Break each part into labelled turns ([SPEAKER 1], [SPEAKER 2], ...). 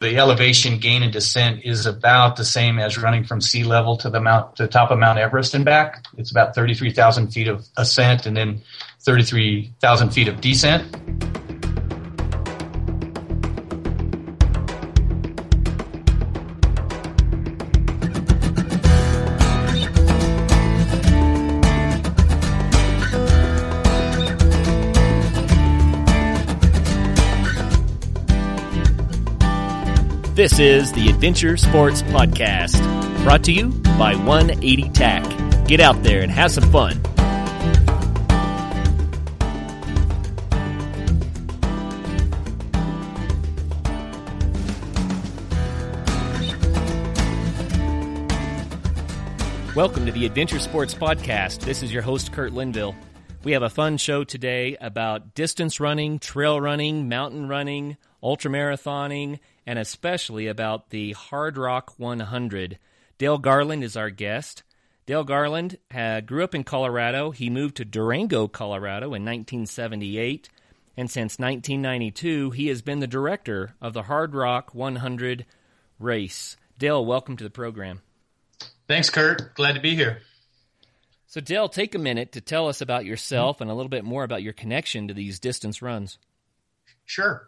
[SPEAKER 1] the elevation gain and descent is about the same as running from sea level to the mount to the top of Mount Everest and back. It's about 33,000 feet of ascent and then 33,000 feet of descent.
[SPEAKER 2] This is the Adventure Sports Podcast, brought to you by 180 TAC. Get out there and have some fun. Welcome to the Adventure Sports Podcast. This is your host, Kurt Linville. We have a fun show today about distance running, trail running, mountain running, ultramarathoning, and especially about the Hardrock 100. Dale Garland is our guest. Dale Garland uh, grew up in Colorado. He moved to Durango, Colorado in 1978. And since 1992, he has been the director of the Hardrock 100 race. Dale, welcome to the program.
[SPEAKER 1] Thanks, Kurt. Glad to be here.
[SPEAKER 2] So, Dale, take a minute to tell us about yourself and a little bit more about your connection to these distance runs.
[SPEAKER 1] Sure.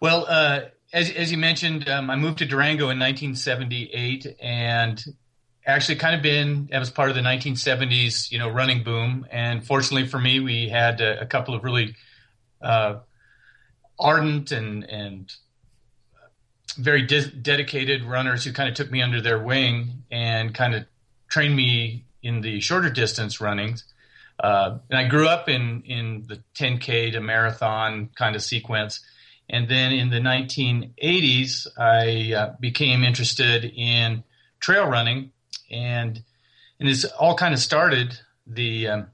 [SPEAKER 1] Well, uh, as, as you mentioned, um, I moved to Durango in 1978 and actually kind of been, that was part of the 1970s, you know, running boom. And fortunately for me, we had a, a couple of really uh, ardent and, and very de- dedicated runners who kind of took me under their wing and kind of trained me in the shorter distance runnings. Uh, and I grew up in, in the 10K to marathon kind of sequence. And then in the 1980s, I uh, became interested in trail running, and and this all kind of started the um,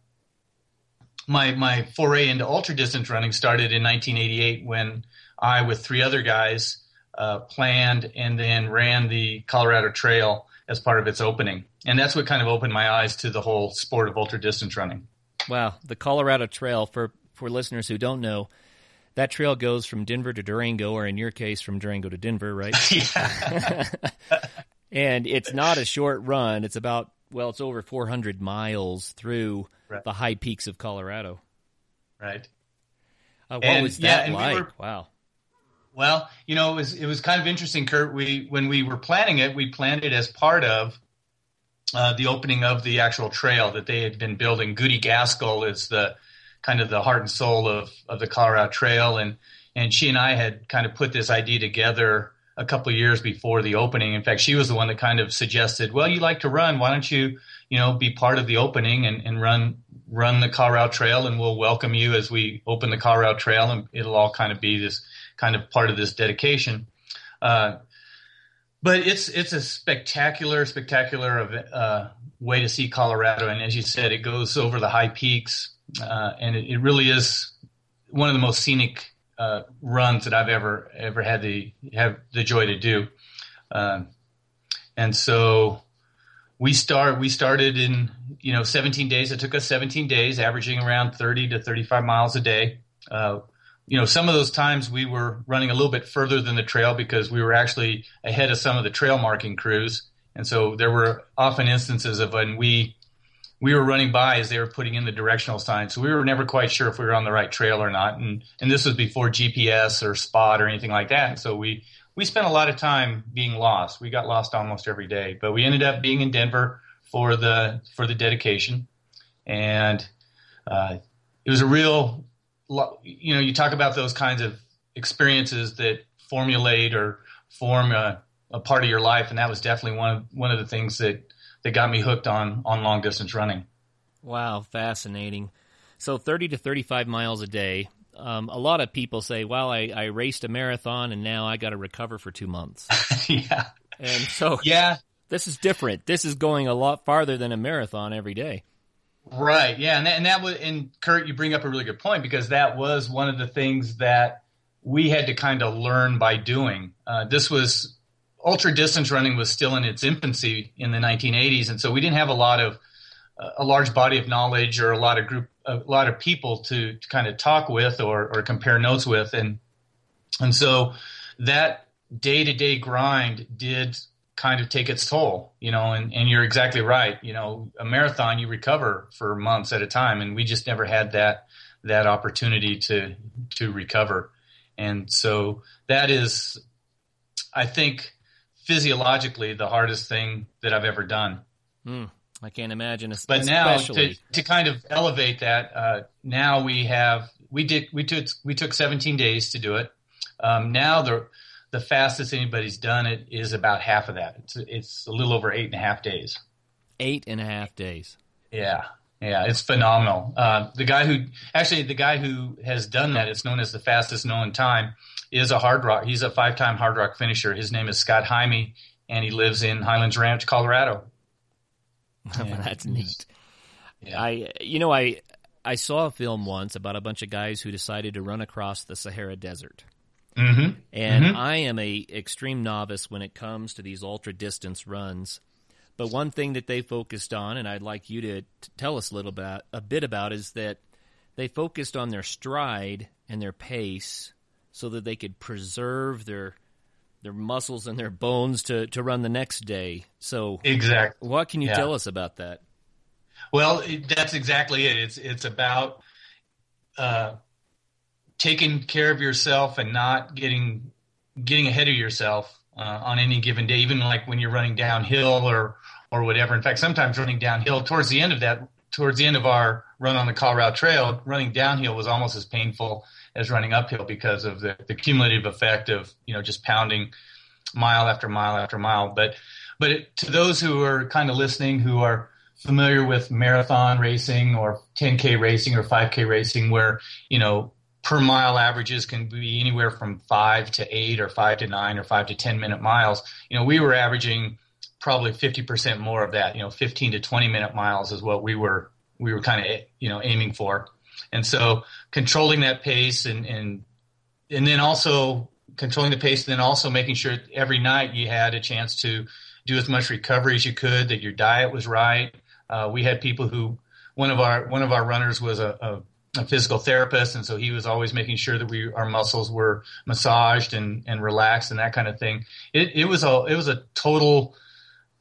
[SPEAKER 1] my my foray into ultra distance running started in 1988 when I, with three other guys, uh, planned and then ran the Colorado Trail as part of its opening, and that's what kind of opened my eyes to the whole sport of ultra distance running.
[SPEAKER 2] Wow, the Colorado Trail for for listeners who don't know that trail goes from Denver to Durango, or in your case, from Durango to Denver, right? and it's not a short run. It's about, well, it's over 400 miles through right. the high peaks of Colorado.
[SPEAKER 1] Right.
[SPEAKER 2] Uh, what and, was that yeah, like? We were, wow.
[SPEAKER 1] Well, you know, it was it was kind of interesting, Kurt. We when we were planning it, we planned it as part of uh, the opening of the actual trail that they had been building. Gudy Gaskill is the kind of the heart and soul of, of the Colorado Trail. And, and she and I had kind of put this idea together a couple years before the opening. In fact, she was the one that kind of suggested, well, you like to run. Why don't you, you know, be part of the opening and, and run, run the Colorado Trail and we'll welcome you as we open the Colorado Trail and it'll all kind of be this kind of part of this dedication. Uh, but it's, it's a spectacular, spectacular uh, way to see Colorado. And as you said, it goes over the high peaks uh, and it, it, really is one of the most scenic uh, runs that I've ever ever had the have the joy to do. Um, and so we start we started in you know 17 days. It took us 17 days, averaging around 30 to 35 miles a day. Uh, you know, some of those times we were running a little bit further than the trail because we were actually ahead of some of the trail marking crews. And so there were often instances of when we we were running by as they were putting in the directional signs. So we were never quite sure if we were on the right trail or not. And, and this was before GPS or spot or anything like that. So we, we spent a lot of time being lost. We got lost almost every day, but we ended up being in Denver for the, for the dedication. And, uh, it was a real, you know, you talk about those kinds of experiences that formulate or form a, a part of your life. And that was definitely one of, one of the things that, that got me hooked on on long distance running.
[SPEAKER 2] Wow, fascinating. So 30 to 35 miles a day. Um, a lot of people say, "Well, I, I raced a marathon and now I got to recover for two months."
[SPEAKER 1] yeah,
[SPEAKER 2] and so
[SPEAKER 1] yeah,
[SPEAKER 2] this is different. This is going a lot farther than a marathon every day.
[SPEAKER 1] Right. Yeah, and that, and that was and Kurt, you bring up a really good point because that was one of the things that we had to kind of learn by doing. Uh, this was ultra distance running was still in its infancy in the 1980s, and so we didn't have a lot of uh, a large body of knowledge or a lot of group a lot of people to, to kind of talk with or, or compare notes with, and and so that day to day grind did kind of take its toll, you know, and, and you're exactly right. You know, a marathon, you recover for months at a time. And we just never had that, that opportunity to, to recover. And so that is, I think, physiologically the hardest thing that I've ever done.
[SPEAKER 2] Mm, I can't imagine.
[SPEAKER 1] But now to, to kind of elevate that, uh, now we have, we did, we took, we took 17 days to do it. Um, now the, the fastest anybody's done it is about half of that. It's it's a little over eight and a half days.
[SPEAKER 2] Eight and a half days.
[SPEAKER 1] Yeah, yeah, it's phenomenal. Uh, the guy who actually the guy who has done that, it's known as the fastest known time, is a hard rock. He's a five time hard rock finisher. His name is Scott Jaime, and he lives in Highlands Ranch, Colorado.
[SPEAKER 2] That's neat. Yeah. I you know I I saw a film once about a bunch of guys who decided to run across the Sahara Desert.
[SPEAKER 1] Mm-hmm.
[SPEAKER 2] And
[SPEAKER 1] mm-hmm.
[SPEAKER 2] I am a extreme novice when it comes to these ultra distance runs. But one thing that they focused on, and I'd like you to, to tell us a little bit a bit about, is that they focused on their stride and their pace so that they could preserve their their muscles and their bones to, to run the next day. So
[SPEAKER 1] exactly,
[SPEAKER 2] what can you
[SPEAKER 1] yeah.
[SPEAKER 2] tell us about that?
[SPEAKER 1] Well, that's exactly it. It's it's about uh, taking care of yourself and not getting getting ahead of yourself uh, on any given day, even like when you're running downhill or or whatever. In fact, sometimes running downhill towards the end of that, towards the end of our run on the Colorado Trail, running downhill was almost as painful as running uphill because of the, the cumulative effect of you know just pounding mile after mile after mile. But but it, to those who are kind of listening, who are familiar with marathon racing or 10k racing or 5k racing, where you know per mile averages can be anywhere from five to eight or five to nine or five to 10 minute miles. You know, we were averaging probably 50% more of that, you know, 15 to 20 minute miles is what we were, we were kind of, you know, aiming for. And so controlling that pace and, and, and then also controlling the pace and then also making sure every night you had a chance to do as much recovery as you could, that your diet was right. Uh, we had people who, one of our, one of our runners was a, a a physical therapist, and so he was always making sure that we our muscles were massaged and, and relaxed and that kind of thing. It, it was a it was a total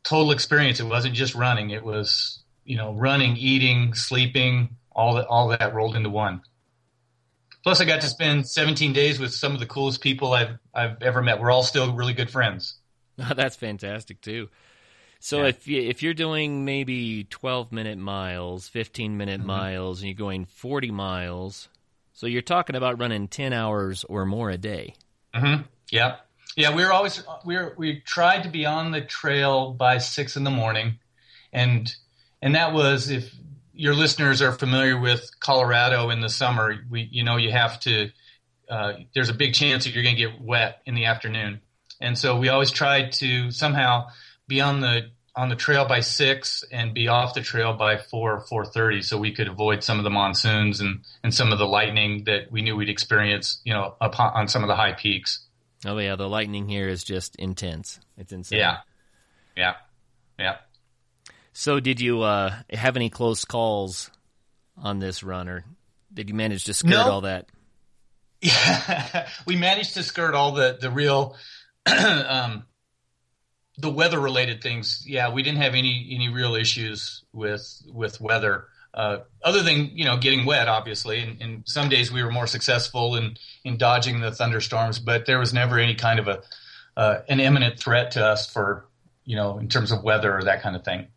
[SPEAKER 1] total experience. It wasn't just running; it was you know running, eating, sleeping, all that all that rolled into one. Plus, I got to spend 17 days with some of the coolest people I've I've ever met. We're all still really good friends.
[SPEAKER 2] That's fantastic too. So yeah. if you, if you're doing maybe 12 minute miles, 15 minute mm-hmm. miles, and you're going 40 miles, so you're talking about running 10 hours or more a day.
[SPEAKER 1] Mm-hmm. Yeah, yeah. We are always we are we tried to be on the trail by six in the morning, and and that was if your listeners are familiar with Colorado in the summer, we you know you have to. Uh, there's a big chance that you're going to get wet in the afternoon, and so we always tried to somehow be on the on the trail by six and be off the trail by four four thirty, so we could avoid some of the monsoons and and some of the lightning that we knew we'd experience, you know, upon, on some of the high peaks.
[SPEAKER 2] Oh yeah, the lightning here is just intense. It's insane.
[SPEAKER 1] Yeah, yeah, yeah.
[SPEAKER 2] So, did you uh, have any close calls on this run, or did you manage to skirt no. all that?
[SPEAKER 1] Yeah, we managed to skirt all the the real um, the weather related things, yeah, we didn't have any any real issues with with weather. Uh, other than you know getting wet, obviously, and, and, some days we were more successful in in dodging the thunderstorms, but there was never any kind of a uh, an imminent threat to us for you know in terms of weather or that kind of thing.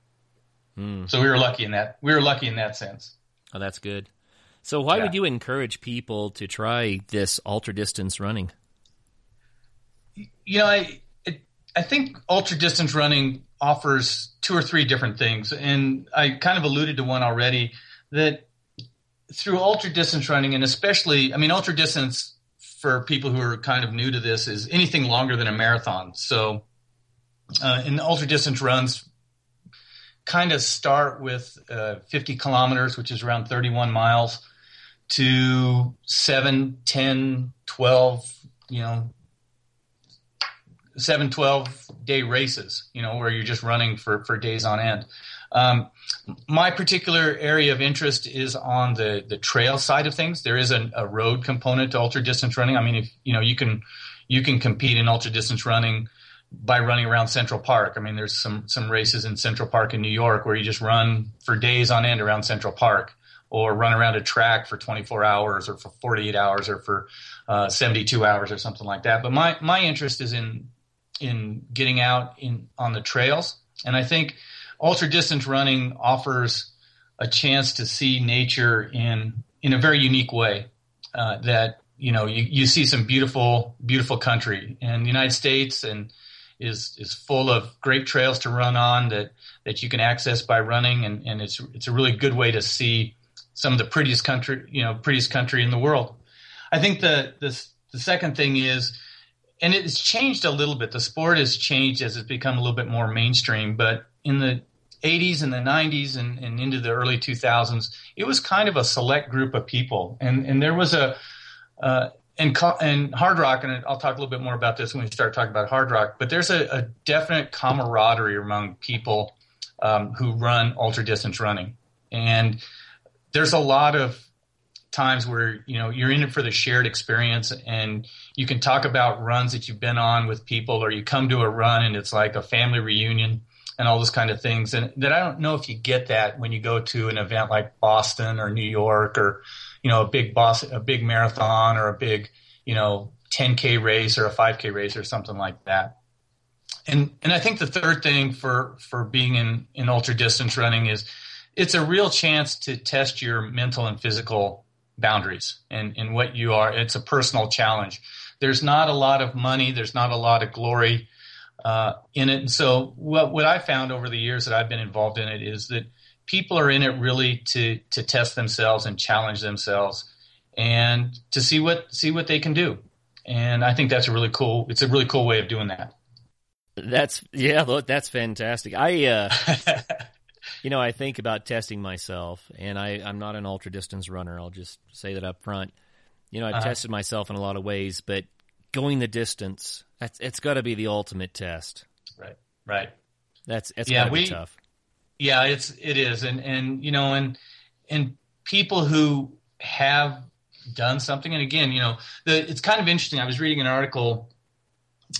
[SPEAKER 2] Mm.
[SPEAKER 1] So we were lucky in that we were lucky in that sense.
[SPEAKER 2] Oh, that's good. So why yeah. would you encourage people to try this ultra distance running?
[SPEAKER 1] You know, I I think ultra distance running offers two or three different things, and I kind of alluded to one already that through ultra distance running, and especially, I mean, ultra distance for people who are kind of new to this is anything longer than a marathon. So, uh, in ultra distance runs, kind of start with uh, 50 kilometers, which is around 31 miles, to 7, 10, 12, you know, seven, 12 day races, you know, where you're just running for, for days on end. Um, my particular area of interest is on the, the trail side of things. There is a, a road component to ultra distance running. I mean, if, you know, you can, you can compete in ultra distance running by running around Central Park. I mean, there's some some races in Central Park in New York where you just run for days on end around Central Park, or run around a track for 24 hours, or for 48 hours, or for uh, 72 hours, or something like that. But my my interest is in in getting out in on the trails, and I think ultra distance running offers a chance to see nature in in a very unique way. Uh, that you know you, you see some beautiful beautiful country in the United States and is is full of great trails to run on that that you can access by running and, and it's it's a really good way to see some of the prettiest country you know prettiest country in the world. I think the the the second thing is and it's changed a little bit. The sport has changed as it's become a little bit more mainstream, but in the 80s and the 90s and, and into the early 2000s, it was kind of a select group of people. And, and there was a, uh, and, and hard rock, and I'll talk a little bit more about this when we start talking about hard rock. but there's a, a definite camaraderie among people um, who run ultra distance running. And there's a lot of times where you know you're in it for the shared experience and you can talk about runs that you've been on with people or you come to a run and it's like a family reunion and all those kind of things. And that I don't know if you get that when you go to an event like Boston or New York or, you know, a big boss, a big marathon or a big, you know, 10k race or a 5k race or something like that. And and I think the third thing for for being in in ultra distance running is it's a real chance to test your mental and physical boundaries and, and what you are. It's a personal challenge. There's not a lot of money. There's not a lot of glory uh, in it. And so what, what I found over the years that I've been involved in it is that people are in it really to, to test themselves and challenge themselves and to see what, see what they can do. And I think that's a really cool, it's a really cool way of doing that.
[SPEAKER 2] That's, yeah, look, that's fantastic. I, uh, you know, I think about testing myself and I, I'm not an ultra distance runner. I'll just say that up front. You know, I've uh-huh. tested myself in a lot of ways, but going the distance that's it's got to be the ultimate test.
[SPEAKER 1] Right. Right.
[SPEAKER 2] That's it's yeah, we, tough.
[SPEAKER 1] Yeah, it's it is, and and you know, and and people who have done something, and again, you know, the it's kind of interesting. I was reading an article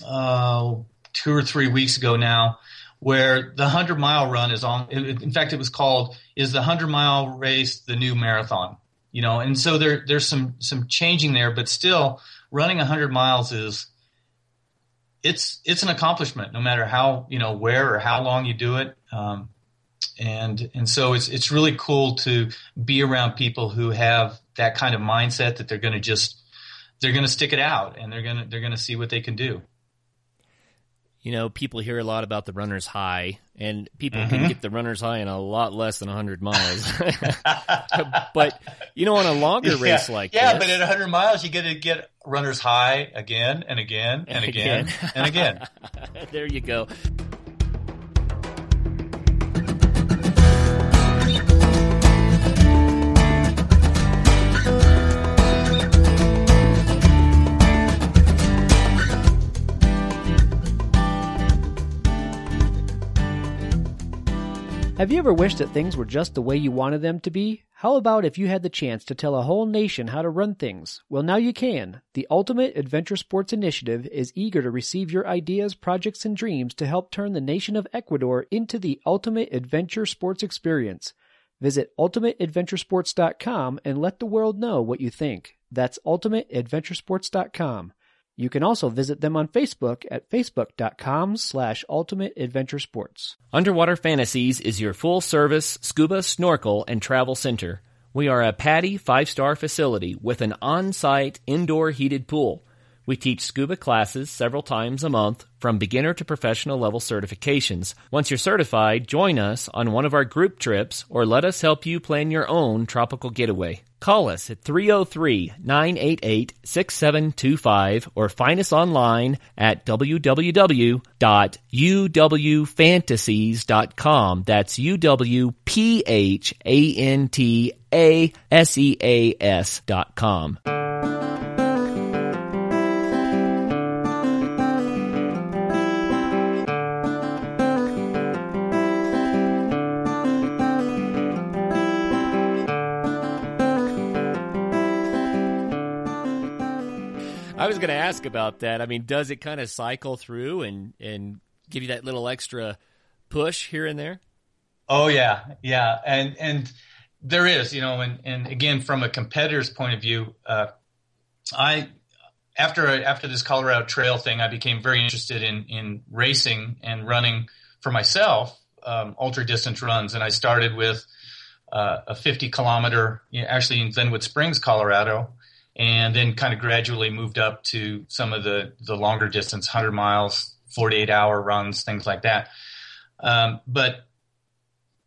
[SPEAKER 1] uh, two or three weeks ago now where the 100 mile run is on in fact it was called is the 100 mile race the new marathon? You know and so there there's some some changing there but still running 100 miles is it's it's an accomplishment no matter how you know where or how long you do it. Um, and and so it's it's really cool to be around people who have that kind of mindset that they're going to just they're going to stick it out and they're going to they're going to see what they can do
[SPEAKER 2] you know, people hear a lot about the runner's high, and people mm-hmm. can get the runner's high in a lot less than 100 miles. but, you know, on a longer
[SPEAKER 1] yeah.
[SPEAKER 2] race like
[SPEAKER 1] yeah,
[SPEAKER 2] this,
[SPEAKER 1] but at 100 miles, you get to get runner's high again and again and, and again, again and again.
[SPEAKER 2] there you go.
[SPEAKER 3] Have you ever wished that things were just the way you wanted them to be? How about if you had the chance to tell a whole nation how to run things? Well, now you can. The Ultimate Adventure Sports Initiative is eager to receive your ideas, projects, and dreams to help turn the nation of Ecuador into the ultimate adventure sports experience. Visit ultimateadventuresports.com and let the world know what you think. That's ultimateadventuresports.com. You can also visit them on Facebook at facebook.com slash ultimate adventure sports.
[SPEAKER 2] Underwater Fantasies is your full service scuba, snorkel, and travel center. We are a PADI five star facility with an on site indoor heated pool. We teach scuba classes several times a month from beginner to professional level certifications. Once you're certified, join us on one of our group trips or let us help you plan your own tropical getaway. Call us at 303-988-6725 or find us online at www.uwfantasies.com. That's U-W-P-H-A-N-T-A-S-E-A-S dot com. Was going to ask about that. I mean, does it kind of cycle through and and give you that little extra push here and there?
[SPEAKER 1] Oh yeah, yeah, and and there is, you know, and and again from a competitor's point of view, uh, I after after this Colorado Trail thing, I became very interested in in racing and running for myself, um, ultra distance runs, and I started with uh, a 50 kilometer, you know, actually in Glenwood Springs, Colorado, and then kind of gradually moved up to some of the the longer distance, 100 miles, 48 hour runs, things like that. Um, but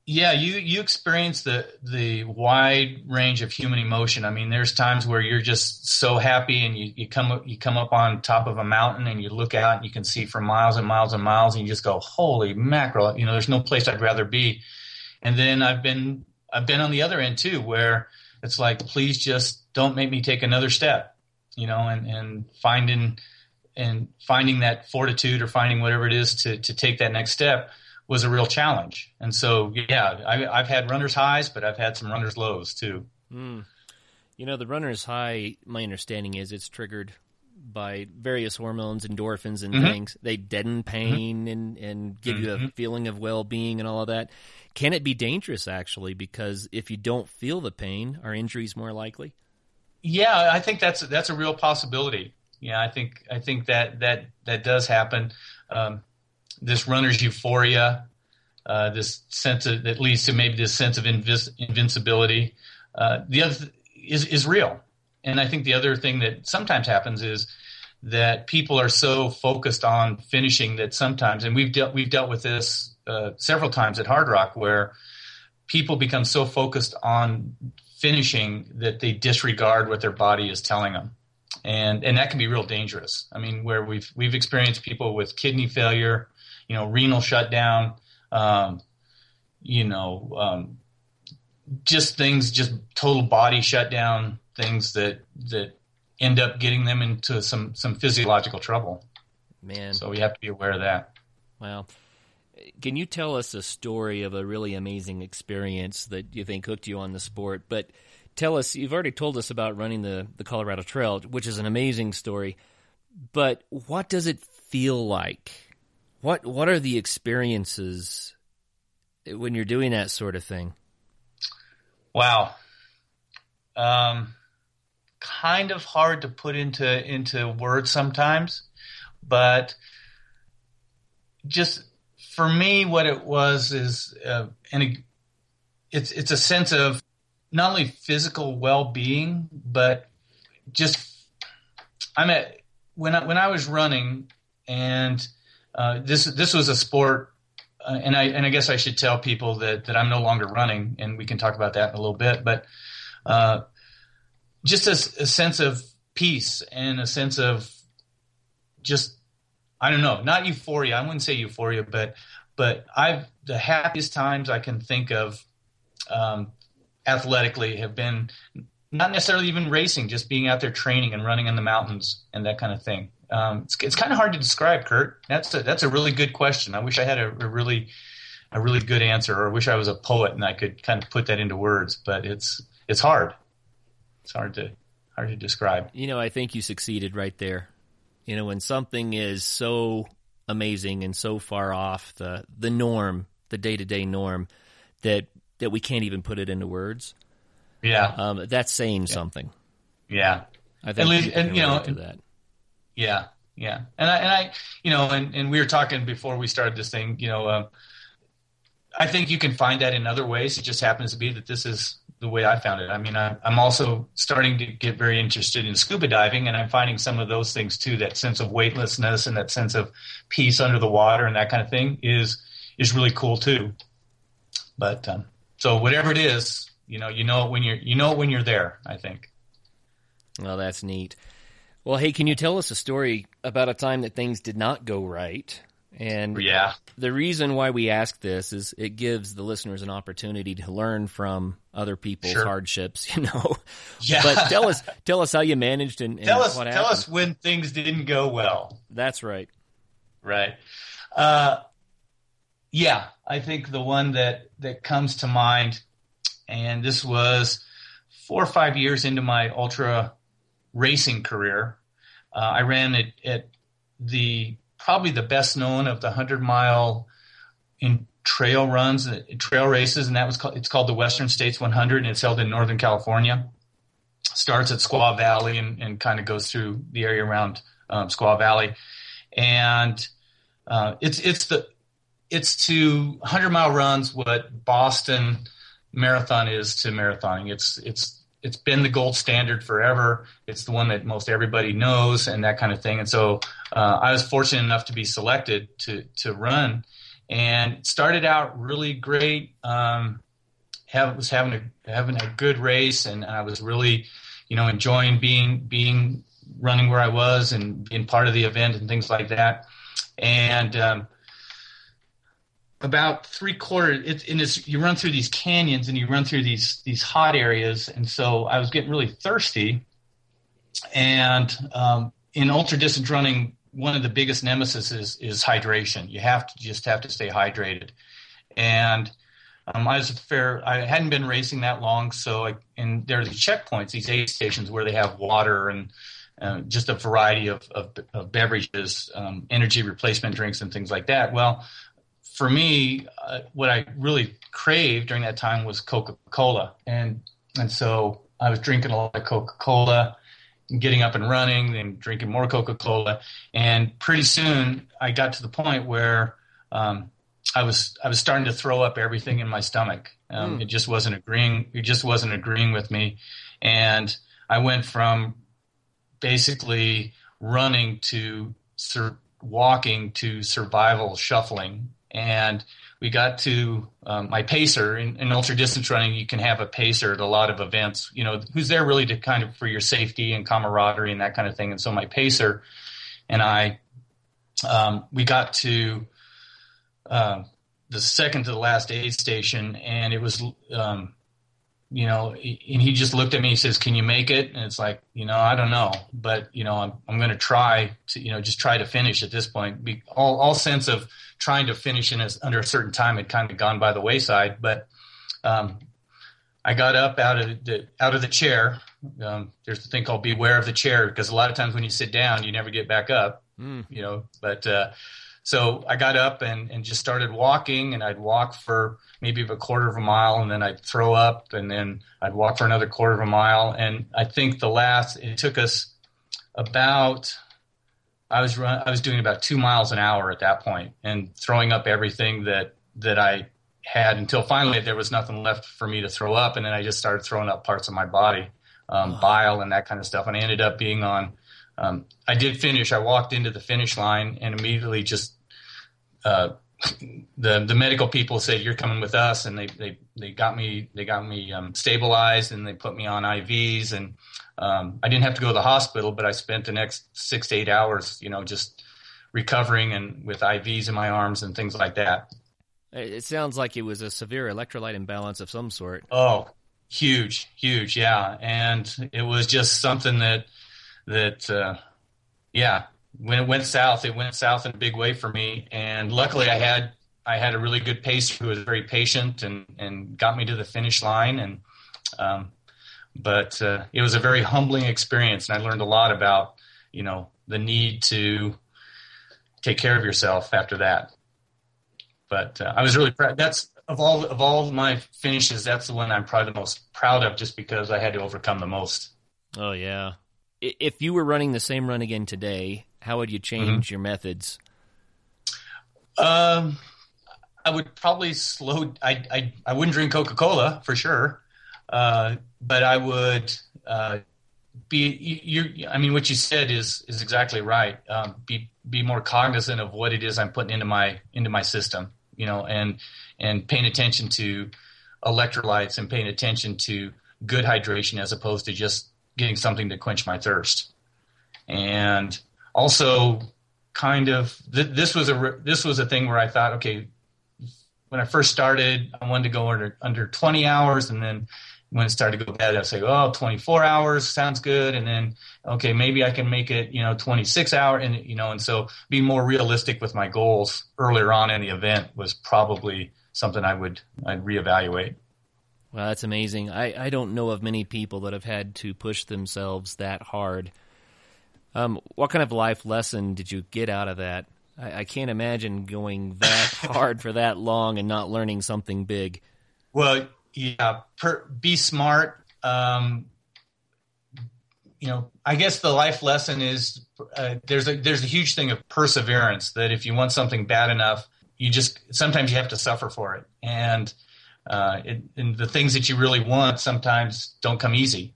[SPEAKER 1] yeah, you you experience the the wide range of human emotion. I mean, there's times where you're just so happy, and you, you come you come up on top of a mountain, and you look out, and you can see for miles and miles and miles, and you just go, "Holy mackerel!" You know, there's no place I'd rather be. And then I've been I've been on the other end too, where it's like, please just don't make me take another step. You know, and and finding and finding that fortitude or finding whatever it is to to take that next step was a real challenge. And so, yeah, I, have had runners highs, but I've had some runners lows too.
[SPEAKER 2] Mm. You know, the runner's high, my understanding is it's triggered by various hormones, endorphins, and mm-hmm. things. They deaden pain mm-hmm. and, and give mm-hmm. you a mm-hmm. feeling of well being and all of that. Can it be dangerous, actually? Because if you don't feel the pain, are injuries more likely?
[SPEAKER 1] Yeah, I think that's that's a real possibility. Yeah, I think I think that that that does happen. Um, this runner's euphoria, uh, this sense of, that leads to maybe this sense of invis- invincibility. Uh, the other th- is is real, and I think the other thing that sometimes happens is that people are so focused on finishing that sometimes, and we've dealt we've dealt with this uh, several times at Hardrock, where people become so focused on finishing that they disregard what their body is telling them and and that can be real dangerous. I mean, where we've we've experienced people with kidney failure, you know, renal shutdown, um, you know, um, just things, just total body shutdown, things that that end up getting them into some some physiological trouble.
[SPEAKER 2] Man,
[SPEAKER 1] so we have to be aware of that.
[SPEAKER 2] Well, can you tell us a story of a really amazing experience that you think hooked you on the sport? But tell us, you've already told us about running the the Colorado Trail, which is an amazing story. But what does it feel like? What what are the experiences when you're doing that sort of thing?
[SPEAKER 1] Wow. Um, kind of hard to put into into words sometimes, but just for me, what it was is, uh, and it's it's a sense of not only physical well being, but just I'm at when I when I was running and uh, this this was a sport, uh, and I and I guess I should tell people that that I'm no longer running, and we can talk about that in a little bit. But uh, just a, a, sense of peace and a sense of just I don't know, not euphoria. I wouldn't say euphoria, but but I've the happiest times I can think of um, athletically have been not necessarily even racing, just being out there training and running in the mountains and that kind of thing. Um, it's, it's kind of hard to describe, Kurt. That's a, that's a really good question. I wish I had a, a really a really good answer, or I wish I was a poet and I could kind of put that into words. But it's it's hard. It's hard to hard to describe.
[SPEAKER 2] You know, I think you succeeded right there. You know, when something is so amazing and so far off the the norm, the day to day norm, that that we can't even put it into words.
[SPEAKER 1] Yeah,
[SPEAKER 2] um, that's saying yeah. something.
[SPEAKER 1] Yeah,
[SPEAKER 2] I think least, and you know that.
[SPEAKER 1] Yeah, yeah, and I, and I, you know, and, and we were talking before we started this thing. You know, uh, I think you can find that in other ways. It just happens to be that this is the way I found it. I mean, I, I'm also starting to get very interested in scuba diving, and I'm finding some of those things too. That sense of weightlessness and that sense of peace under the water and that kind of thing is is really cool too. But um, so whatever it is, you know, you know it when you're you know it when you're there. I think.
[SPEAKER 2] Well, that's neat. Well, hey, can you tell us a story about a time that things did not go right? And
[SPEAKER 1] yeah,
[SPEAKER 2] the reason why we ask this is it gives the listeners an opportunity to learn from other people's sure. hardships, you know.
[SPEAKER 1] Yeah.
[SPEAKER 2] But tell us, tell us how you managed and, and
[SPEAKER 1] tell us,
[SPEAKER 2] tell
[SPEAKER 1] happened. us when things didn't go well.
[SPEAKER 2] That's right.
[SPEAKER 1] Right. Uh, yeah, I think the one that that comes to mind, and this was four or five years into my ultra racing career. uh, I ran it at the probably the best known of the hundred mile in trail runs, trail races, and that was called, it's called the Western States 100, and it's held in Northern California. Starts at Squaw Valley and, and kind of goes through the area around um, Squaw Valley, and uh, it's it's the it's to 100 mile runs what Boston Marathon is to marathoning. It's it's it's been the gold standard forever. It's the one that most everybody knows and that kind of thing. And so uh, I was fortunate enough to be selected to to run, and started out really great. Um, have, was having a having a good race, and I was really, you know, enjoying being being running where I was and being part of the event and things like that. And um, about three quarters it, in this you run through these canyons and you run through these these hot areas and so i was getting really thirsty and um, in ultra distance running one of the biggest nemesis is, is hydration. You have to just have to stay hydrated. And um, i was fair i hadn't been racing that long so I, and there are these checkpoints these aid stations where they have water and uh, just a variety of, of, of beverages, um, energy replacement drinks, and things like that. Well, for me, uh, what I really craved during that time was Coca Cola, and and so I was drinking a lot of Coca Cola, getting up and running, and drinking more Coca Cola, and pretty soon I got to the point where um, I was I was starting to throw up everything in my stomach. Um, mm. It just wasn't agreeing. It just wasn't agreeing with me, and I went from basically running to sur- walking to survival shuffling and we got to um, my pacer in, in, ultra distance running you can have a pacer at a lot of events you know who's there really to kind of for your safety and camaraderie and that kind of thing. And so my pacer and i um, we got to uh, the second to the last aid station and it was um, you know, and he just looked at me. He says, "Can you make it?" And it's like, you know, I don't know, but you know, I'm I'm going to try to, you know, just try to finish at this point. Be, all all sense of trying to finish in a, under a certain time had kind of gone by the wayside. But um, I got up out of the out of the chair. Um, there's a thing called beware of the chair because a lot of times when you sit down, you never get back up. Mm. You know, but uh, so I got up and, and just started walking, and I'd walk for maybe a quarter of a mile, and then I'd throw up, and then I'd walk for another quarter of a mile. And I think the last, it took us about I was run, I was doing about two miles an hour at that point and throwing up everything that that I had until finally there was nothing left for me to throw up, and then I just started throwing up parts of my body, um, bile and that kind of stuff, and I ended up being on. Um, I did finish. I walked into the finish line and immediately just uh, the the medical people said you're coming with us, and they they, they got me they got me um, stabilized and they put me on IVs and um, I didn't have to go to the hospital, but I spent the next six to eight hours, you know, just recovering and with IVs in my arms and things like that.
[SPEAKER 2] It sounds like it was a severe electrolyte imbalance of some sort.
[SPEAKER 1] Oh, huge, huge, yeah. And it was just something that that uh, yeah, when it went south, it went south in a big way for me. And luckily, I had I had a really good pacer who was very patient and and got me to the finish line. And um, but uh, it was a very humbling experience, and I learned a lot about you know the need to take care of yourself after that. But uh, I was really proud. That's of all of all my finishes, that's the one I'm probably the most proud of, just because I had to overcome the most.
[SPEAKER 2] Oh yeah. If you were running the same run again today, how would you change mm-hmm. your methods?
[SPEAKER 1] Um, I would probably slow. I I I wouldn't drink Coca Cola for sure. Uh, but I would uh, be you. I mean, what you said is is exactly right. Um, be be more cognizant of what it is I'm putting into my into my system. You know, and and paying attention to electrolytes and paying attention to good hydration as opposed to just getting something to quench my thirst. And also, kind of th- this was a this was a thing where I thought, okay, when I first started, I wanted to go under under 20 hours, and then when it started to go bad, I'd say, oh, 24 hours sounds good. And then, okay, maybe I can make it, you know, 26 hour and, you know, and so be more realistic with my goals earlier on in the event was probably something I would, I'd reevaluate.
[SPEAKER 2] Well, that's amazing. I, I don't know of many people that have had to push themselves that hard. Um, what kind of life lesson did you get out of that? I, I can't imagine going that hard for that long and not learning something big.
[SPEAKER 1] Well, yeah, per, be smart. Um, you know, I guess the life lesson is uh, there's a there's a huge thing of perseverance. That if you want something bad enough, you just sometimes you have to suffer for it, and, uh, it, and the things that you really want sometimes don't come easy.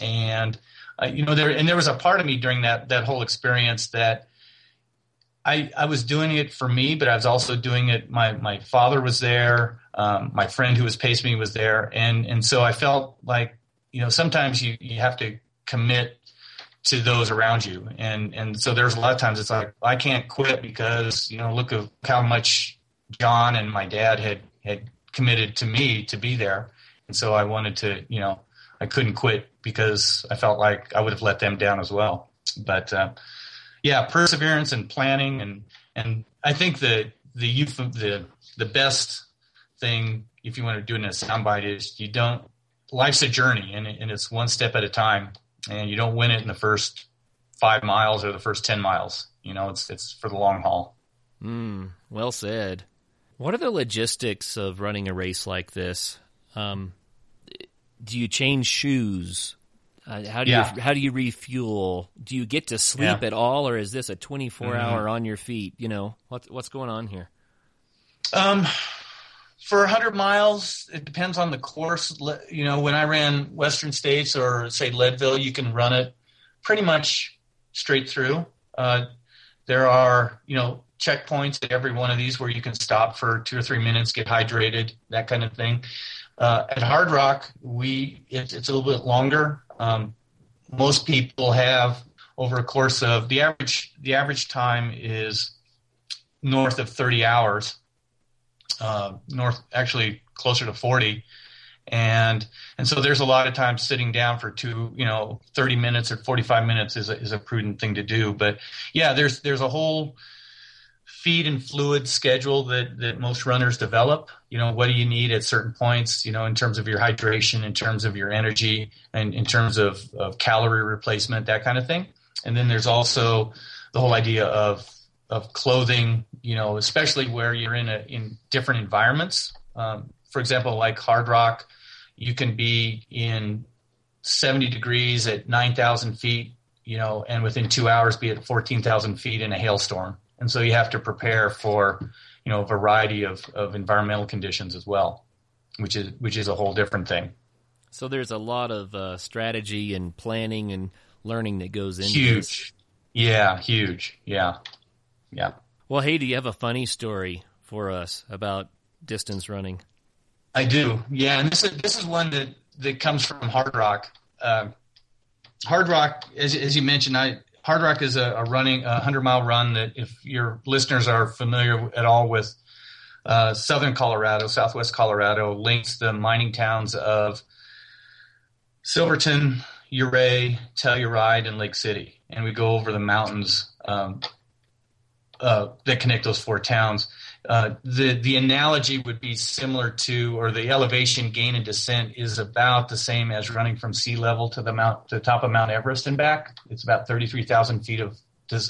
[SPEAKER 1] And uh, you know, there and there was a part of me during that that whole experience that I I was doing it for me, but I was also doing it. My my father was there. Um, my friend who was pacing me was there, and and so I felt like you know sometimes you you have to commit to those around you. And and so there's a lot of times it's like I can't quit because you know look at how much John and my dad had had committed to me to be there, and so I wanted to you know I couldn't quit because I felt like I would have let them down as well. But uh, yeah, perseverance and planning and and I think the the youth the the best thing if you want to do it in a soundbite is you don't life's a journey and, and it's one step at a time and you don't win it in the first five miles or the first ten miles. You know, it's it's for the long haul.
[SPEAKER 2] Mm, well said. What are the logistics of running a race like this? Um, do you change shoes? Uh, how do yeah. you how do you refuel? Do you get to sleep yeah. at all, or is this a twenty four mm-hmm. hour on your feet? You know what's what's going on here?
[SPEAKER 1] Um, for 100 miles, it depends on the course. You know, when I ran Western States or say Leadville, you can run it pretty much straight through. Uh, there are, you know, checkpoints at every one of these where you can stop for two or three minutes, get hydrated, that kind of thing. Uh, at Hardrock, we it, it's a little bit longer. Um, most people have over a course of the average the average time is north of 30 hours uh, north, actually closer to 40. And, and so there's a lot of times sitting down for two, you know, 30 minutes or 45 minutes is a, is a prudent thing to do. But yeah, there's, there's a whole feed and fluid schedule that, that most runners develop. You know, what do you need at certain points, you know, in terms of your hydration, in terms of your energy, and in terms of, of calorie replacement, that kind of thing. And then there's also the whole idea of of clothing, you know, especially where you're in a, in different environments. Um, for example, like hard rock, you can be in 70 degrees at 9,000 feet, you know, and within two hours be at 14,000 feet in a hailstorm. And so you have to prepare for, you know, a variety of, of environmental conditions as well, which is which is a whole different thing.
[SPEAKER 2] So there's a lot of uh, strategy and planning and learning that goes into
[SPEAKER 1] huge.
[SPEAKER 2] This.
[SPEAKER 1] Yeah, huge. Yeah yeah.
[SPEAKER 2] Well, hey, do you have a funny story for us about distance running?
[SPEAKER 1] I do. Yeah, and this is this is one that that comes from Hardrock. Uh, Hardrock, as, as you mentioned, I Hardrock is a, a running a hundred mile run that if your listeners are familiar at all with uh, southern Colorado, southwest Colorado, links the mining towns of Silverton, Ouray, Telluride, and Lake City, and we go over the mountains um, uh, that connect those four towns. Uh, the the analogy would be similar to, or the elevation gain and descent is about the same as running from sea level to the mount to the top of Mount Everest and back. It's about thirty three thousand feet of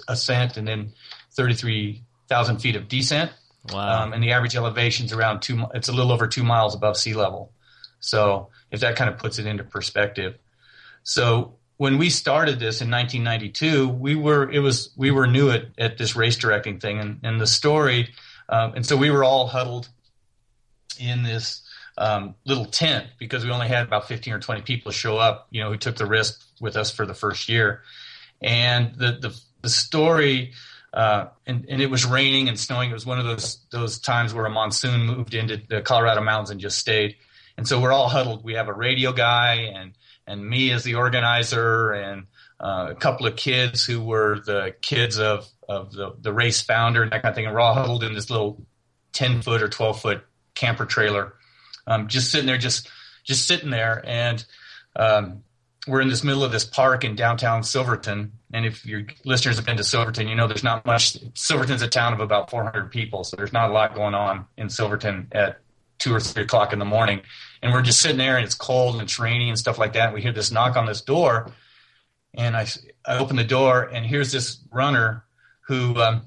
[SPEAKER 1] ascent and then thirty three thousand feet of descent.
[SPEAKER 2] Wow.
[SPEAKER 1] Um, and the average elevation is around two. It's a little over two miles above sea level. So if that kind of puts it into perspective, so when we started this in 1992, we were it was we were new at, at this race directing thing, and, and the story, um, and so we were all huddled in this um, little tent because we only had about 15 or 20 people show up, you know, who took the risk with us for the first year, and the the, the story. Uh, and, and it was raining and snowing. It was one of those those times where a monsoon moved into the Colorado mountains and just stayed. And so we're all huddled. We have a radio guy and and me as the organizer and uh, a couple of kids who were the kids of, of the, the race founder and that kind of thing. And we're all huddled in this little 10 foot or 12 foot camper trailer, um, just sitting there, just, just sitting there. And, um, we're in this middle of this park in downtown Silverton. And if your listeners have been to Silverton, you know there's not much. Silverton's a town of about 400 people, so there's not a lot going on in Silverton at two or three o'clock in the morning and we're just sitting there and it's cold and it's rainy and stuff like that. And we hear this knock on this door, and I, I open the door, and here's this runner who um,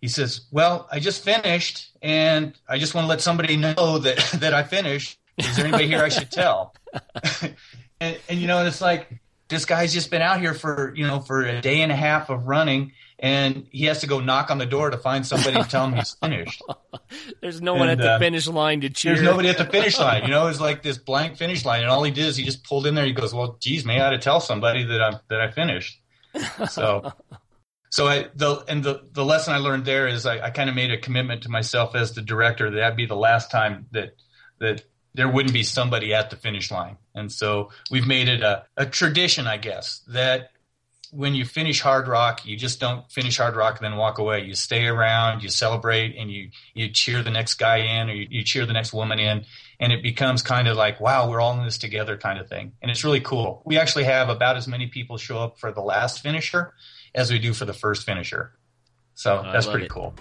[SPEAKER 1] he says, "Well, I just finished, and I just want to let somebody know that that I finished. Is there anybody here I should tell?" and, and you know, it's like this guy's just been out here for you know for a day and a half of running, and he has to go knock on the door to find somebody to tell him he's finished.
[SPEAKER 2] there's no one
[SPEAKER 1] And,
[SPEAKER 2] at the
[SPEAKER 1] uh,
[SPEAKER 2] finish line to cheer.
[SPEAKER 1] There's nobody at the finish line. You know, it's like this blank finish line, and all he did is he just pulled in there. He goes, "Well, geez, man, I ought to tell somebody that I that I finished." So, so I the and the the lesson I learned there is I, I kind of made a commitment to myself as the director that that'd be the last time that that there wouldn't be somebody at the finish line, and so we've made it a, a tradition, I guess, that when you finish Hardrock, you just don't finish Hardrock and then walk away. You stay around, you celebrate, and you you cheer the next guy in, or you, you cheer the next woman in, and it becomes kind of like, wow, we're all in this together, kind of thing. And it's really cool. We actually have about as many people show up for the last finisher as we do for the first finisher, so
[SPEAKER 2] I
[SPEAKER 1] that's pretty
[SPEAKER 2] it.
[SPEAKER 1] cool.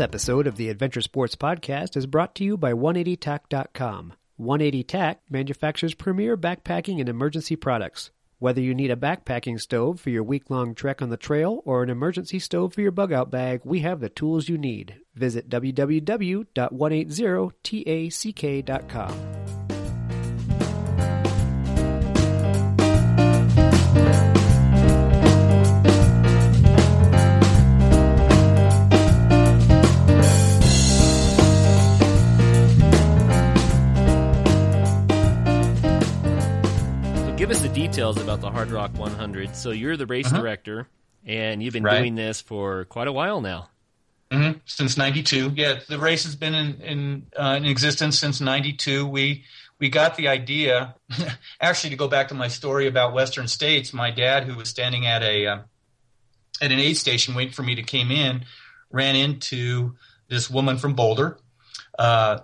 [SPEAKER 3] This episode of the Adventure Sports Podcast is brought to you by 180tac.com. 180tac manufactures premier backpacking and emergency products. Whether you need a backpacking stove for your week long trek on the trail or an emergency stove for your bug out bag, we have the tools you need. Visit
[SPEAKER 2] www.180tac.com. give us the details about the Hardrock 100. So you're the race director, and you've been
[SPEAKER 1] Uh-huh. Right.
[SPEAKER 2] doing this for quite a while now.
[SPEAKER 1] hmm Since '92, yeah, the race has been in in, uh, in existence since '92. We we got the idea, actually, to go back to my story about Western States. My dad, who was standing at a uh, at an aid station waiting for me to came in, ran into this woman from Boulder, uh,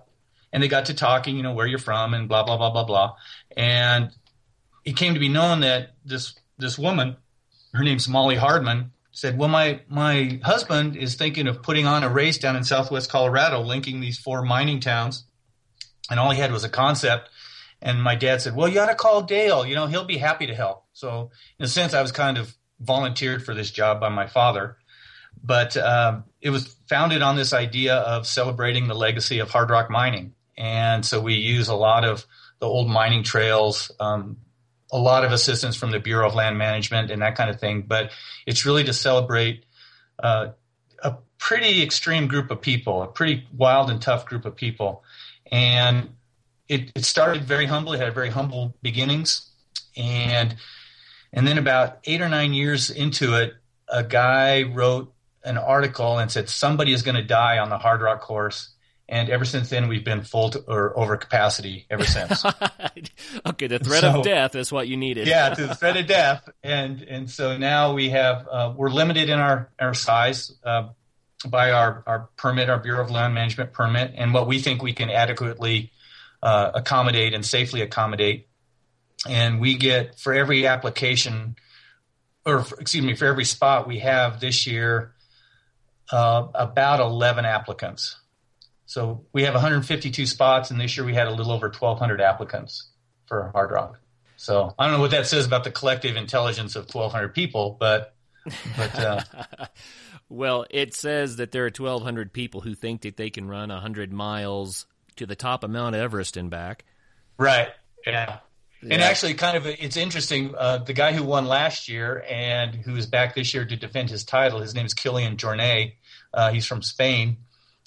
[SPEAKER 1] and they got to talking. You know where you're from and blah blah blah blah blah, and it came to be known that this this woman, her name's Molly Hardman, said, "Well, my my husband is thinking of putting on a race down in Southwest Colorado, linking these four mining towns." And all he had was a concept. And my dad said, "Well, you ought to call Dale. You know, he'll be happy to help." So, in a sense, I was kind of volunteered for this job by my father. But um, it was founded on this idea of celebrating the legacy of hard rock mining, and so we use a lot of the old mining trails, um, a lot of assistance from the Bureau of Land Management and that kind of thing. But it's really to celebrate uh, a pretty extreme group of people, a pretty wild and tough group of people. And it, it started very humble. It had very humble beginnings. And and then about eight or nine years into it, a guy wrote an article and said somebody is going to die on the Hardrock course. And ever since then, we've been full to, or over capacity ever since.
[SPEAKER 2] okay, the threat
[SPEAKER 1] So-
[SPEAKER 2] of death is what you needed.
[SPEAKER 1] yeah, the threat of death, and and so now we have uh, we're limited in our our size uh, by our our permit, our Bureau of Land Management permit, and what we think we can adequately uh, accommodate and safely accommodate, and we get for every application, or for, excuse me, for every spot we have this year, uh, about eleven applicants. So we have 152 spots, and this year we had a little over 1,200 applicants for Hardrock. So I don't know what that says about the collective intelligence of 1,200 people, but but uh,
[SPEAKER 2] Well, it says that there are 1,200 people who think that they can run 100 miles to the top of Mount Everest and back.
[SPEAKER 1] right, yeah. And actually, kind of, it's interesting. Uh, the guy who won last year and who is back this year to defend his title, his name is Kilian Jornet. Uh, he's from Spain.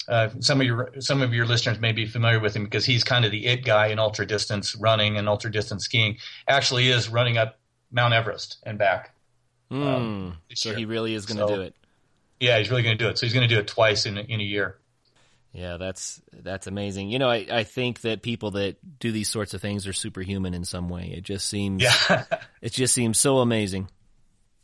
[SPEAKER 1] Uh, some of your some of your listeners may be familiar with him because he's kind of the it guy in ultra distance running and ultra distance skiing. Actually, is running up Mount Everest and back.
[SPEAKER 2] Hmm.
[SPEAKER 1] Um,
[SPEAKER 2] so he really is going to
[SPEAKER 1] So-
[SPEAKER 2] do it.
[SPEAKER 1] Yeah, he's really going to do it. So he's going to do it twice in a- in a year.
[SPEAKER 2] Yeah, that's that's amazing. You know, I, I think that people that do these sorts of things are superhuman in some way. It just seems
[SPEAKER 1] Yeah.
[SPEAKER 2] it just seems so amazing.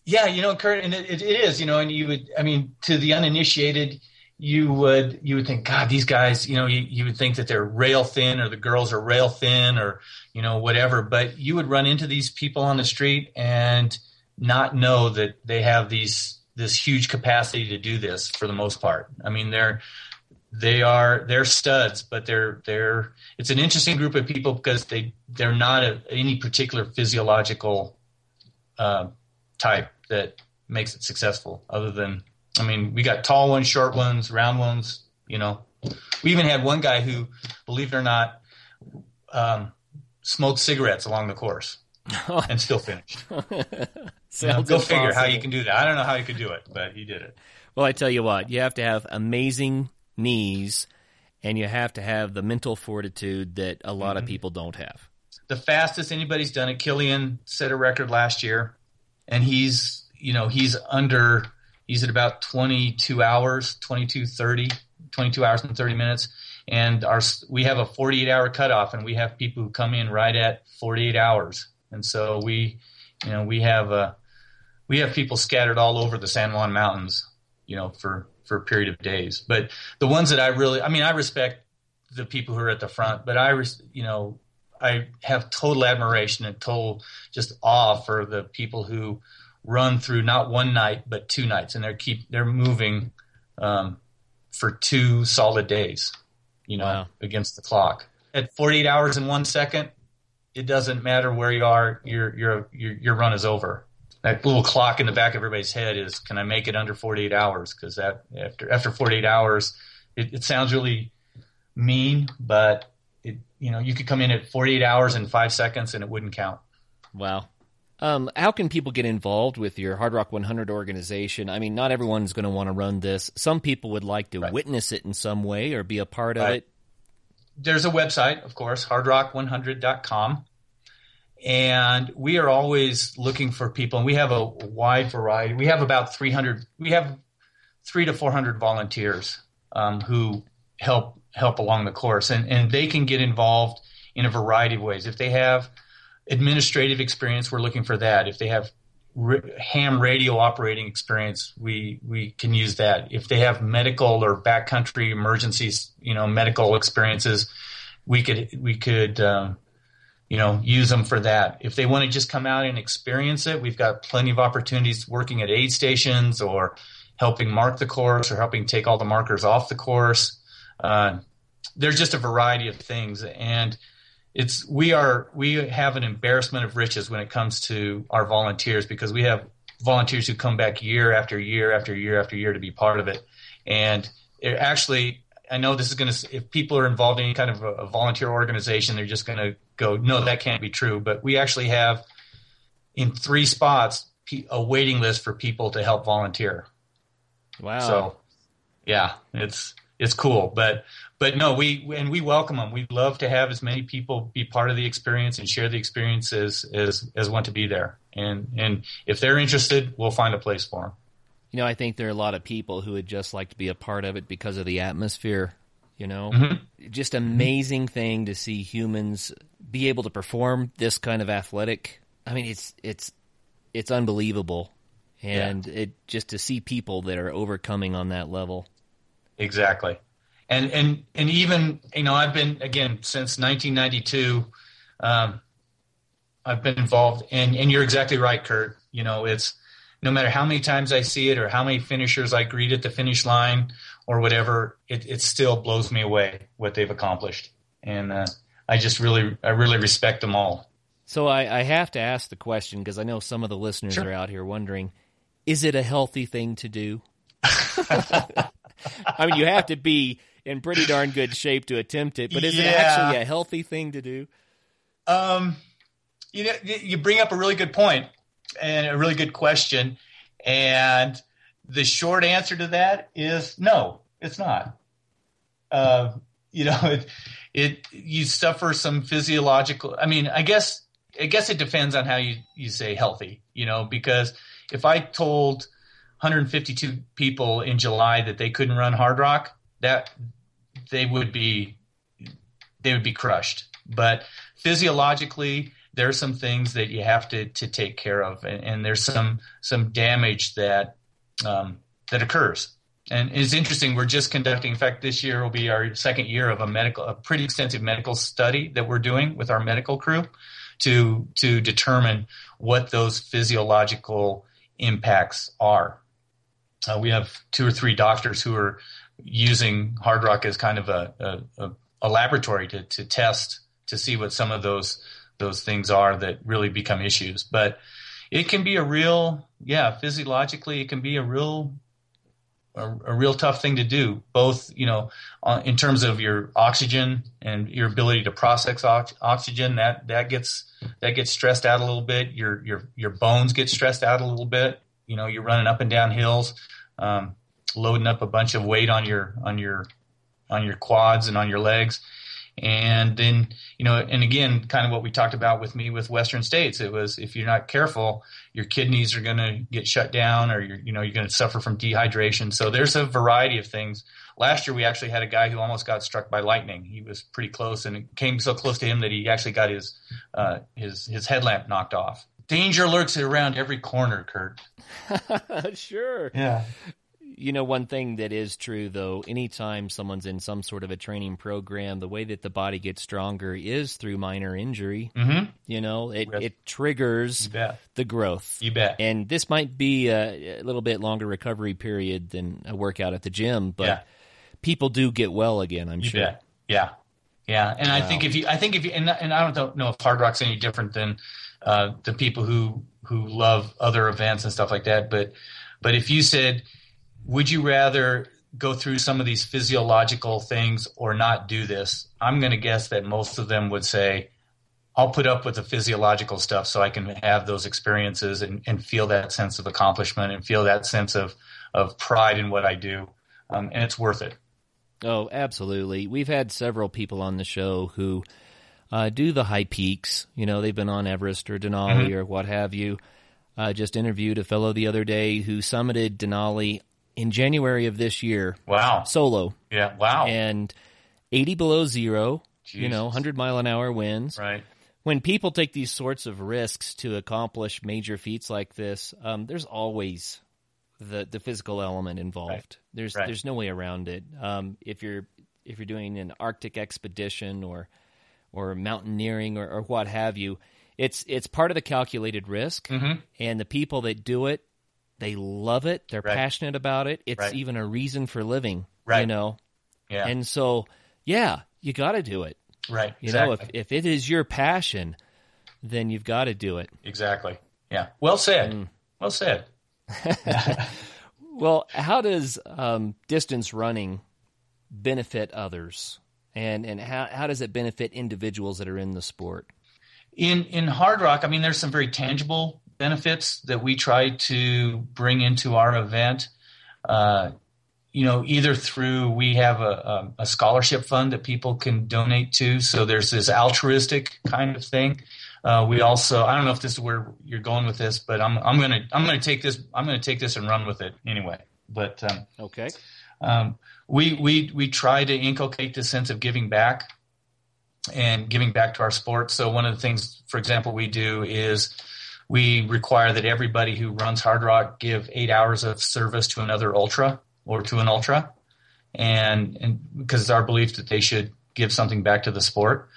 [SPEAKER 1] Yeah, you know, Kurt, and it, it is, you know, and you would, I mean, to the uninitiated, you would you would think, God, these guys, you know, you, you would think that they're rail thin or the girls are rail thin or you know whatever. But you would run into these people on the street and not know that they have these this huge capacity to do this for the most part. I mean, they're they are they're studs, but they're they're it's an interesting group of people because they they're not a, any particular physiological uh, type that makes it successful. Other than I mean, we got tall ones, short ones, round ones. You know, we even had one guy who, believe it or not, um, smoked cigarettes along the course and still finished. you know, go figure how you can do that. I don't know how you could do it, but he did it.
[SPEAKER 2] Well, I tell you what, you have to have amazing knees and you have to have the mental fortitude that a lot mm-hmm. of people don't have.
[SPEAKER 1] The fastest anybody's done it, Kilian set a record last year, and he's you know he's under he's at about 22 hours, 22 30, 22 hours and 30 minutes, and our we have a 48 hour cutoff, and we have people who come in right at 48 hours, and so we you know we have a we have people scattered all over the San Juan Mountains, you know, for for a period of days. But the ones that I really, I mean, I respect the people who are at the front, but I, you know, I have total admiration and total just awe for the people who run through not one night but two nights, and they're keep they're moving um, for two solid days, you know, wow. against the clock. At 48 hours and one second, it doesn't matter where you are, your your your, your run is over that little clock in the back of everybody's head is can I make it under 48 hours? Because that after after 48 hours, it, it, sounds really mean, but it you know you could come in at 48 hours and five seconds and it wouldn't count.
[SPEAKER 2] Wow. Um, how can people get involved with your Hardrock 100 organization? I mean, not everyone's going to want to run this. Some people would like to right. witness it in some way or be a part right. of it.
[SPEAKER 1] There's a website, of course, hardrock100.com and we are always looking for people and we have a wide variety we have about 300 we have three to 400 volunteers um, who help help along the course and, and they can get involved in a variety of ways if they have administrative experience we're looking for that if they have ham radio operating experience we we can use that if they have medical or backcountry emergencies you know medical experiences we could we could um, you know, use them for that. If they want to just come out and experience it, we've got plenty of opportunities working at aid stations or helping mark the course or helping take all the markers off the course. Uh, there's just a variety of things, and it's we are we have an embarrassment of riches when it comes to our volunteers because we have volunteers who come back year after year after year after year to be part of it, and it actually I know this is going to, if people are involved in any kind of a, a volunteer organization, they're just going to go, no, that can't be true. But we actually have in three spots a waiting list for people to help volunteer.
[SPEAKER 2] Wow.
[SPEAKER 1] So, yeah, it's it's cool. But but no, we and we welcome them. We'd love to have as many people be part of the experience and share the experience as as, as want to be there. And and if they're interested, we'll find a place for them.
[SPEAKER 2] You know, I think there are a lot of people who would just like to be a part of it because of the atmosphere. You know,
[SPEAKER 1] mm-hmm.
[SPEAKER 2] just amazing thing to see humans be able to perform this kind of athletic. I mean, it's it's it's unbelievable, and yeah. it just to see people that are overcoming on that level.
[SPEAKER 1] Exactly, and and and even you know I've been again since 1992. Um, I've been involved, and and you're exactly right, Kurt. You know, it's no matter how many times I see it or how many finishers I greet at the finish line or whatever, it, it still blows me away what they've accomplished. And uh, I just really, I really respect them all.
[SPEAKER 2] So I, I have to ask the question because I know some of the listeners sure. are out here wondering: Is it a healthy thing to do? I mean, you have to be in pretty darn good shape to attempt it, but is yeah. it actually a healthy thing to do?
[SPEAKER 1] Um, you know, you bring up a really good point and a really good question. And the short answer to that is no, it's not. Uh, you know, it, it you suffer some physiological. I mean, I guess I guess it depends on how you you say healthy. You know, because if I told 152 people in July that they couldn't run Hardrock, that they would be they would be crushed. But physiologically, there are some things that you have to, to take care of, and, and there's some some damage that um, that occurs. and it's interesting. We're just conducting. In fact, this year will be our second year of a medical, a pretty extensive medical study that we're doing with our medical crew to to determine what those physiological impacts are. Uh, we have two or three doctors who are using Hardrock as kind of a, a, a laboratory to, to test to see what some of those those things are that really become issues. But it can be a real, yeah, physiologically, it can be a real a, a, real tough thing to do, both you know, in terms of your oxygen and your ability to process ox- oxygen. That that gets that gets stressed out a little bit. Your your your bones get stressed out a little bit. You know, you're running up and down hills, um, loading up a bunch of weight on your on your on your quads and on your legs. And then, you know, and again, kind of what we talked about with me with Western States, it was if you're not careful, your kidneys are going to get shut down or you're, you know, you're going to suffer from dehydration. So there's a variety of things. Last year, we actually had a guy who almost got struck by lightning. He was pretty close and it came so close to him that he actually got his, uh, his, his headlamp knocked off. Danger lurks around every corner, Kurt.
[SPEAKER 2] sure.
[SPEAKER 1] Yeah
[SPEAKER 2] you know, one thing that is true though, anytime someone's in some sort of a training program, the way that the body gets stronger is through minor injury.
[SPEAKER 1] Mm-hmm.
[SPEAKER 2] You know, it, it triggers the growth.
[SPEAKER 1] You bet.
[SPEAKER 2] And this might be a, a, little bit longer recovery period than a workout at the gym, but yeah. people do get well again. I'm
[SPEAKER 1] you
[SPEAKER 2] sure.
[SPEAKER 1] Bet. Yeah, yeah. And wow. I think if you, I think if you, and, and I don't know if Hardrock's any different than uh, the people who who love other events and stuff like that, but but if you said would you rather go through some of these physiological things or not do this? I'm going to guess that most of them would say, I'll put up with the physiological stuff so I can have those experiences and, and feel that sense of accomplishment and feel that sense of, of pride in what I do. Um, and it's worth it.
[SPEAKER 2] Oh, absolutely. We've had several people on the show who uh, do the high peaks. You know, they've been on Everest or Denali mm-hmm. or what have you. Uh, just interviewed a fellow the other day who summited Denali in January of this year.
[SPEAKER 1] Wow.
[SPEAKER 2] Solo.
[SPEAKER 1] Yeah. Wow.
[SPEAKER 2] And 80 below zero, Jesus. you know, 100 mile an hour winds.
[SPEAKER 1] Right.
[SPEAKER 2] When people take these sorts of risks to accomplish major feats like this, um, there's always the the physical element involved. Right. There's right. there's no way around it. Um, if you're if you're doing an Arctic expedition or or mountaineering or, or what have you, it's it's part of the calculated risk,
[SPEAKER 1] mm-hmm.
[SPEAKER 2] and the people that do it they love it. They're right. passionate about it. It's right. even a reason for living.
[SPEAKER 1] Right.
[SPEAKER 2] You know.
[SPEAKER 1] Yeah.
[SPEAKER 2] And so, yeah, you got to do it.
[SPEAKER 1] Right.
[SPEAKER 2] You exactly. know, if if it is your passion, then you've got to do it.
[SPEAKER 1] Exactly. Yeah. Well said. Mm. Well said.
[SPEAKER 2] well, how does um, distance running benefit others, and and how how does it benefit individuals that are in the sport?
[SPEAKER 1] In in Hardrock, I mean, there's some very tangible benefits that we try to bring into our event. Uh, you know, either through we have a, a, scholarship fund that people can donate to, so there's this altruistic kind of thing. Uh, we also, I don't know if this is where you're going with this, but I'm I'm gonna I'm gonna take this I'm gonna take this and run with it anyway. But um,
[SPEAKER 2] okay,
[SPEAKER 1] um, we we we try to inculcate this sense of giving back and giving back to our sport. So one of the things, for example, we do is we require that everybody who runs Hardrock give eight hours of service to another ultra or to an ultra, and and because it's our belief that they should give something back to the sport.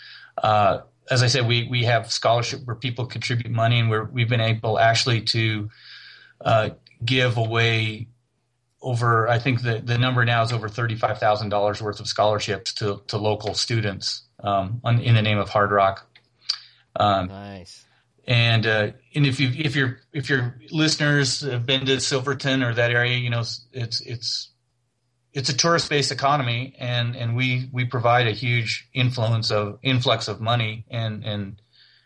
[SPEAKER 1] Uh, as I said, we we have scholarship where people contribute money, and we've been able actually to uh, give away over. I think the the number now is over thirty five thousand dollars worth of scholarships to to local students um, on, in the name of Hardrock.
[SPEAKER 2] Um, nice.
[SPEAKER 1] And uh, and if you if your if your listeners have been to Silverton or that area, you know it's it's it's a tourist based economy, and and we we provide a huge influence of influx of money and and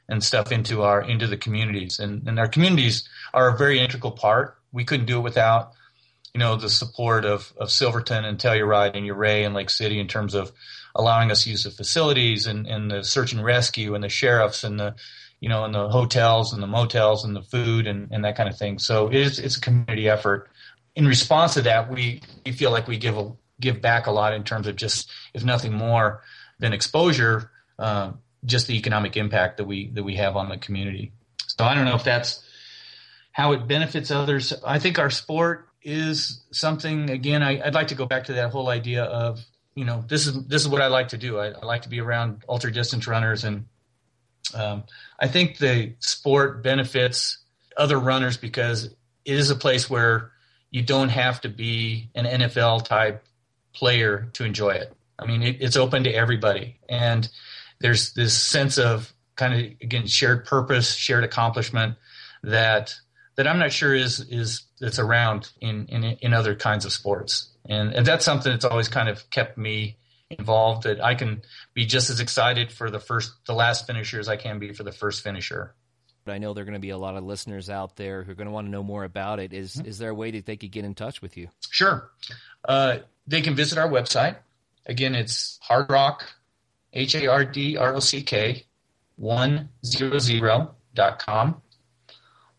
[SPEAKER 1] and stuff into our into the communities, and and our communities are a very integral part. We couldn't do it without you know the support of of Silverton and Telluride and Ouray and Lake City in terms of allowing us use of facilities and, and the search and rescue and the sheriffs and the you know, in the hotels and the motels and the food and, and that kind of thing. So it is, it's a community effort. In response to that, we, we feel like we give a, give back a lot in terms of just, if nothing more than exposure, uh, just the economic impact that we that we have on the community. So I don't know if that's how it benefits others. I think our sport is something again I, would like to go back to that whole idea of you know this is this is what I like to do. I, I like to be around ultra distance runners, and um, I think the sport benefits other runners because it is a place where you don't have to be an NFL type player to enjoy it. I mean, it, it's open to everybody, and there's this sense of kind of again shared purpose, shared accomplishment that that I'm not sure is is that's around in in in other kinds of sports, and and that's something that's always kind of kept me involved. That I can be just as excited for the first the last finisher as I can be for the first finisher.
[SPEAKER 2] I know there are going to be a lot of listeners out there who are going to want to know more about it. Is mm-hmm. is there a way that they could get in touch with you?
[SPEAKER 1] Sure, uh, they can visit our website. Again, it's Hardrock, H A R D R O C K, one zero zero dot com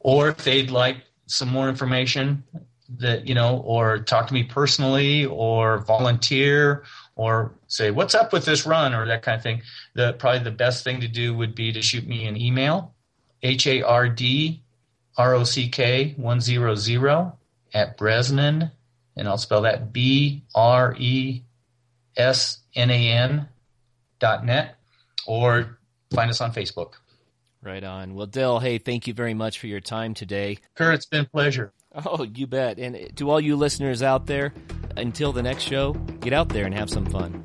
[SPEAKER 1] or if they'd like some more information that you know or talk to me personally or volunteer or say what's up with this run or that kind of thing the probably the best thing to do would be to shoot me an email h-a-r-d r-o-c-k 100 at bresnan and i'll spell that b-r-e-s-n-a-n dot net or find us on facebook
[SPEAKER 2] Right on. Well, Dale, hey, thank you very much for your time today.
[SPEAKER 1] Kurt, it's been a pleasure.
[SPEAKER 2] Oh, you bet. And to all you listeners out there, until the next show, get out there and have some fun.